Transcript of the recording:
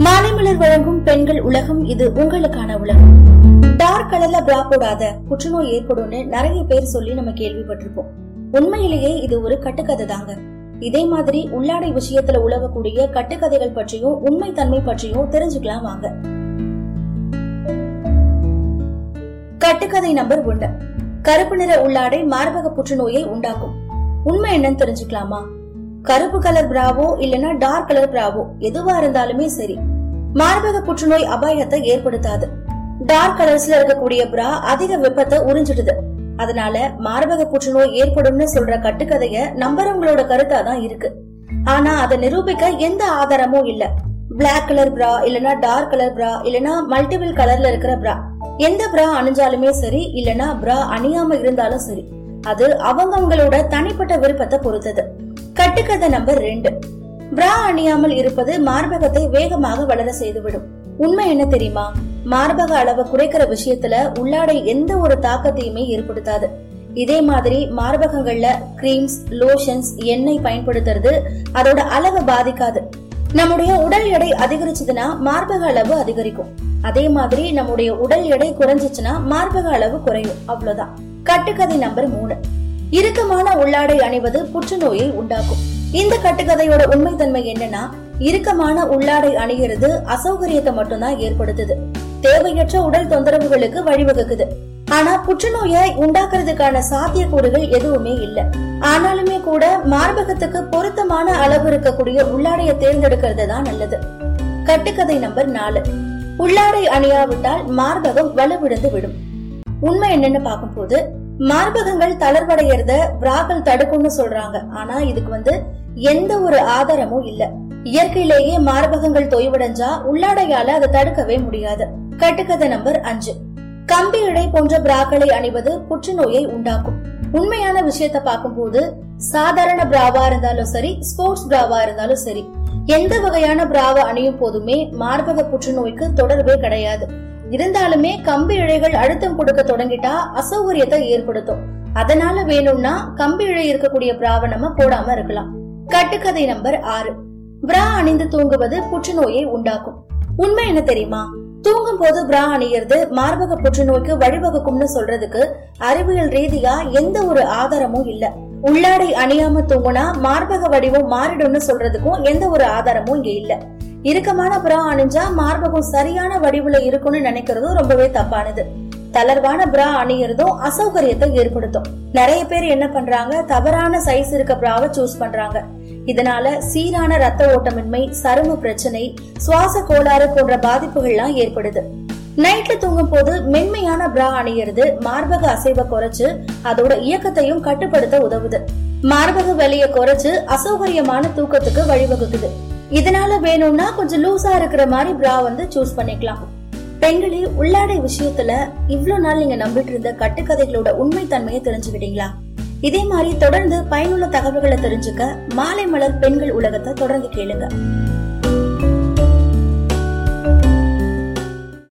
மாலைமலர் வழங்கும் பெண்கள் உலகம் இது உங்களுக்கான உலகம். டார்க் கலர்ல பிரா போடாத புற்றுநோய் ஏற்படும்னு நிறைய பேர் சொல்லி நம்ம கேள்விப்பட்டிருப்போம். உண்மையிலேயே இது ஒரு கட்டுக்கதை தாங்க. இதே மாதிரி உள்ளாடை விஷயத்துல உலகக்கூடிய கட்டுக்கதைகள் பற்றியும் உண்மை தன்மை பற்றியும் தெரிஞ்சுக்கலாம் வாங்க. கட்டுக்கதை நம்பர் ஒண்ணு கருப்பு நிற உள்ளாடை மார்பக புற்றுநோயை உண்டாக்கும். உண்மை என்னன்னு தெரிஞ்சுக்கலாமா? கருப்பு கலர் பிராவோ இல்லனா டார்க் கலர் பிராவோ எதுவா இருந்தாலுமே சரி. மார்பக புற்றுநோய் அபாயத்தை ஏற்படுத்தாது. டார்க் கலர்ஸ்ல இருக்கக்கூடிய பிரா அதிக வெப்பத்தை உறிஞ்சிடுது. அதனால மார்பக புற்றுநோய் ஏற்படும்னு சொல்ற கட்டுக்கதைய நம்புறவங்களோட கருத்தா தான் இருக்கு. ஆனா அதை நிரூபிக்க எந்த ஆதாரமும் இல்ல. பிளாக் கலர் பிரா இல்லனா டார்க் கலர் பிரா இல்லனா மல்டிபிள் கலர்ல இருக்கிற பிரா எந்த பிரா அணிஞ்சாலுமே சரி இல்லனா பிரா அணியாம இருந்தாலும் சரி. அது அவங்கவங்களோட தனிப்பட்ட விருப்பத்தை பொறுத்தது. கட்டுக்கதை நம்பர் ரெண்டு. பிரா அணியாமல் இருப்பது மார்பகத்தை வேகமாக வளர செய்துவிடும். உண்மை என்ன தெரியுமா? மார்பக அளவை குறைக்கிற விஷயத்துல உள்ளாடை எந்த ஒரு தாக்கத்தையுமே ஏற்படுத்தாது. இதே மாதிரி மார்பகங்கள்ல கிரீம்ஸ் லோஷன்ஸ் எண்ணெய் பயன்படுத்துறது அதோட அளவை பாதிக்காது. நம்முடைய உடல் எடை அதிகரிச்சதுன்னா மார்பக அளவு அதிகரிக்கும். அதே மாதிரி நம்முடைய உடல் எடை குறைஞ்சிச்சுன்னா மார்பக அளவு குறையும். அவ்வளவுதான். கட்டுக்கதை நம்பர் மூணு. இறுக்கமான உள்ளாடை அணிவது புற்றுநோயை உண்டாக்கும். இந்த கட்டுக்கதையோட உண்மைத்தன்மை என்னன்னா இறுக்கமான உள்ளாடை அணிகிறது அசௌகரியத்தை மட்டும்தான் ஏற்படுத்துது. தேவையற்ற உடல் தொந்தரவுகளுக்கு வழிவகுக்குது. ஆனா புற்றுநோயை உண்டாக்குறதுக்கான சாத்தியக்கூறுகள் எதுவுமே இல்ல. ஆனாலுமே கூட மார்பகத்துக்கு பொருத்தமான அளவு இருக்கக்கூடிய உள்ளாடைய தேர்ந்தெடுக்கிறது தான் நல்லது. கட்டுக்கதை நம்பர் நாலு. உள்ளாடை அணியாவிட்டால் மார்பகம் வலுவிழந்து விடும். உண்மை என்னன்னு பார்க்கும்போது மார்பகங்கள் தளர்வடையறத பிராக்கள் தடுக்கும்னு சொல்றாங்க. ஆனா இதுக்கு வந்து எந்த ஒரு ஆதாரமும் இல்ல. இயற்கையிலேயே மார்பகங்கள் தொய்வடைஞ்சா உள்ளாடையால அதை தடுக்கவே முடியாது. கட்டுக்கதை நம்பர் அஞ்சு. கம்பி இடை போன்ற பிராக்களை அணிவது புற்றுநோயை உண்டாக்கும். உண்மையான விஷயத்த பார்க்கும்போது சாதாரண பிராவா இருந்தாலும் சரி ஸ்போர்ட்ஸ் பிராவா இருந்தாலும் சரி எந்த வகையான பிராவா அணியும் போதுமே மார்பக புற்றுநோய்க்கு தொடர்பே கிடையாது. இருந்தாலுமே கம்பி இழைகள் அழுத்தம் கொடுக்க தொடங்கிட்டா அசௌகரியத்தை ஏற்படுத்தும். அதனால வேணும்னா கம்பி இழை இருக்கக்கூடிய பிராவை நம்ம போடாம இருக்கலாம். கட்டுக்கதை நம்பர் ஆறு. பிரா அணிந்து தூங்குவது புற்றுநோயை உண்டாக்கும். உண்மை என்ன தெரியுமா? தூங்கும் போது பிரா அணியறது மார்பக புற்றுநோய்க்கு வழிவகுக்கும்னு சொல்றதுக்கு அறிவியல் ரீதியா எந்த ஒரு ஆதாரமும் இல்ல. உள்ளாடை அணியாம தூங்குனா மார்பக வடிவம் மாறிடும்னு சொல்றதுக்கும் எந்த ஒரு ஆதாரமும் இங்க இல்ல. இறுக்கமான பிரா அணிஞ்சா மார்பகம் சரியான வடிவுல இருக்கும்னு நினைக்கிறதும் ரொம்பவே தப்பானது. தளர்வான பிரா அணியறதும் அசௌகரியத்தை ஏற்படுத்தும். நிறைய பேர் என்ன பண்றாங்க? தவறான சைஸ் இருக்க பிராவை சூஸ் பண்றாங்க. இதனால சீரான ரத்த ஓட்டமின்மை சரும பிரச்சனை சுவாச கோளாறு போன்ற பாதிப்புகள்லாம் ஏற்படுது. நைட்ல தூங்கும் போது மென்மையான பிரா அணியறது மார்பக அசைவை குறைச்சு அதோட இயக்கத்தையும் கட்டுப்படுத்த உதவுது. மார்பக வலியை குறைச்சு அசௌகரியமான தூக்கத்துக்கு வழிவகுக்குது. இதனால வேணும்னா கொஞ்சம் லூசா இருக்கிற மாதிரி பிரா வந்து சூஸ் பண்ணிக்கலாம். பெண்களே உள்ளாடை விஷயத்துல இவ்வளவு நாள் நீங்க நம்பிட்டு இருந்த கட்டுக்கதைகளோட உண்மை தன்மையை தெரிஞ்சுக்கிட்டீங்களா? இதே மாதிரி தொடர்ந்து பயனுள்ள தகவல்களை தெரிஞ்சுக்க மாலை மலர் பெண்கள் உலகத்தை தொடர்ந்து கேளுங்க.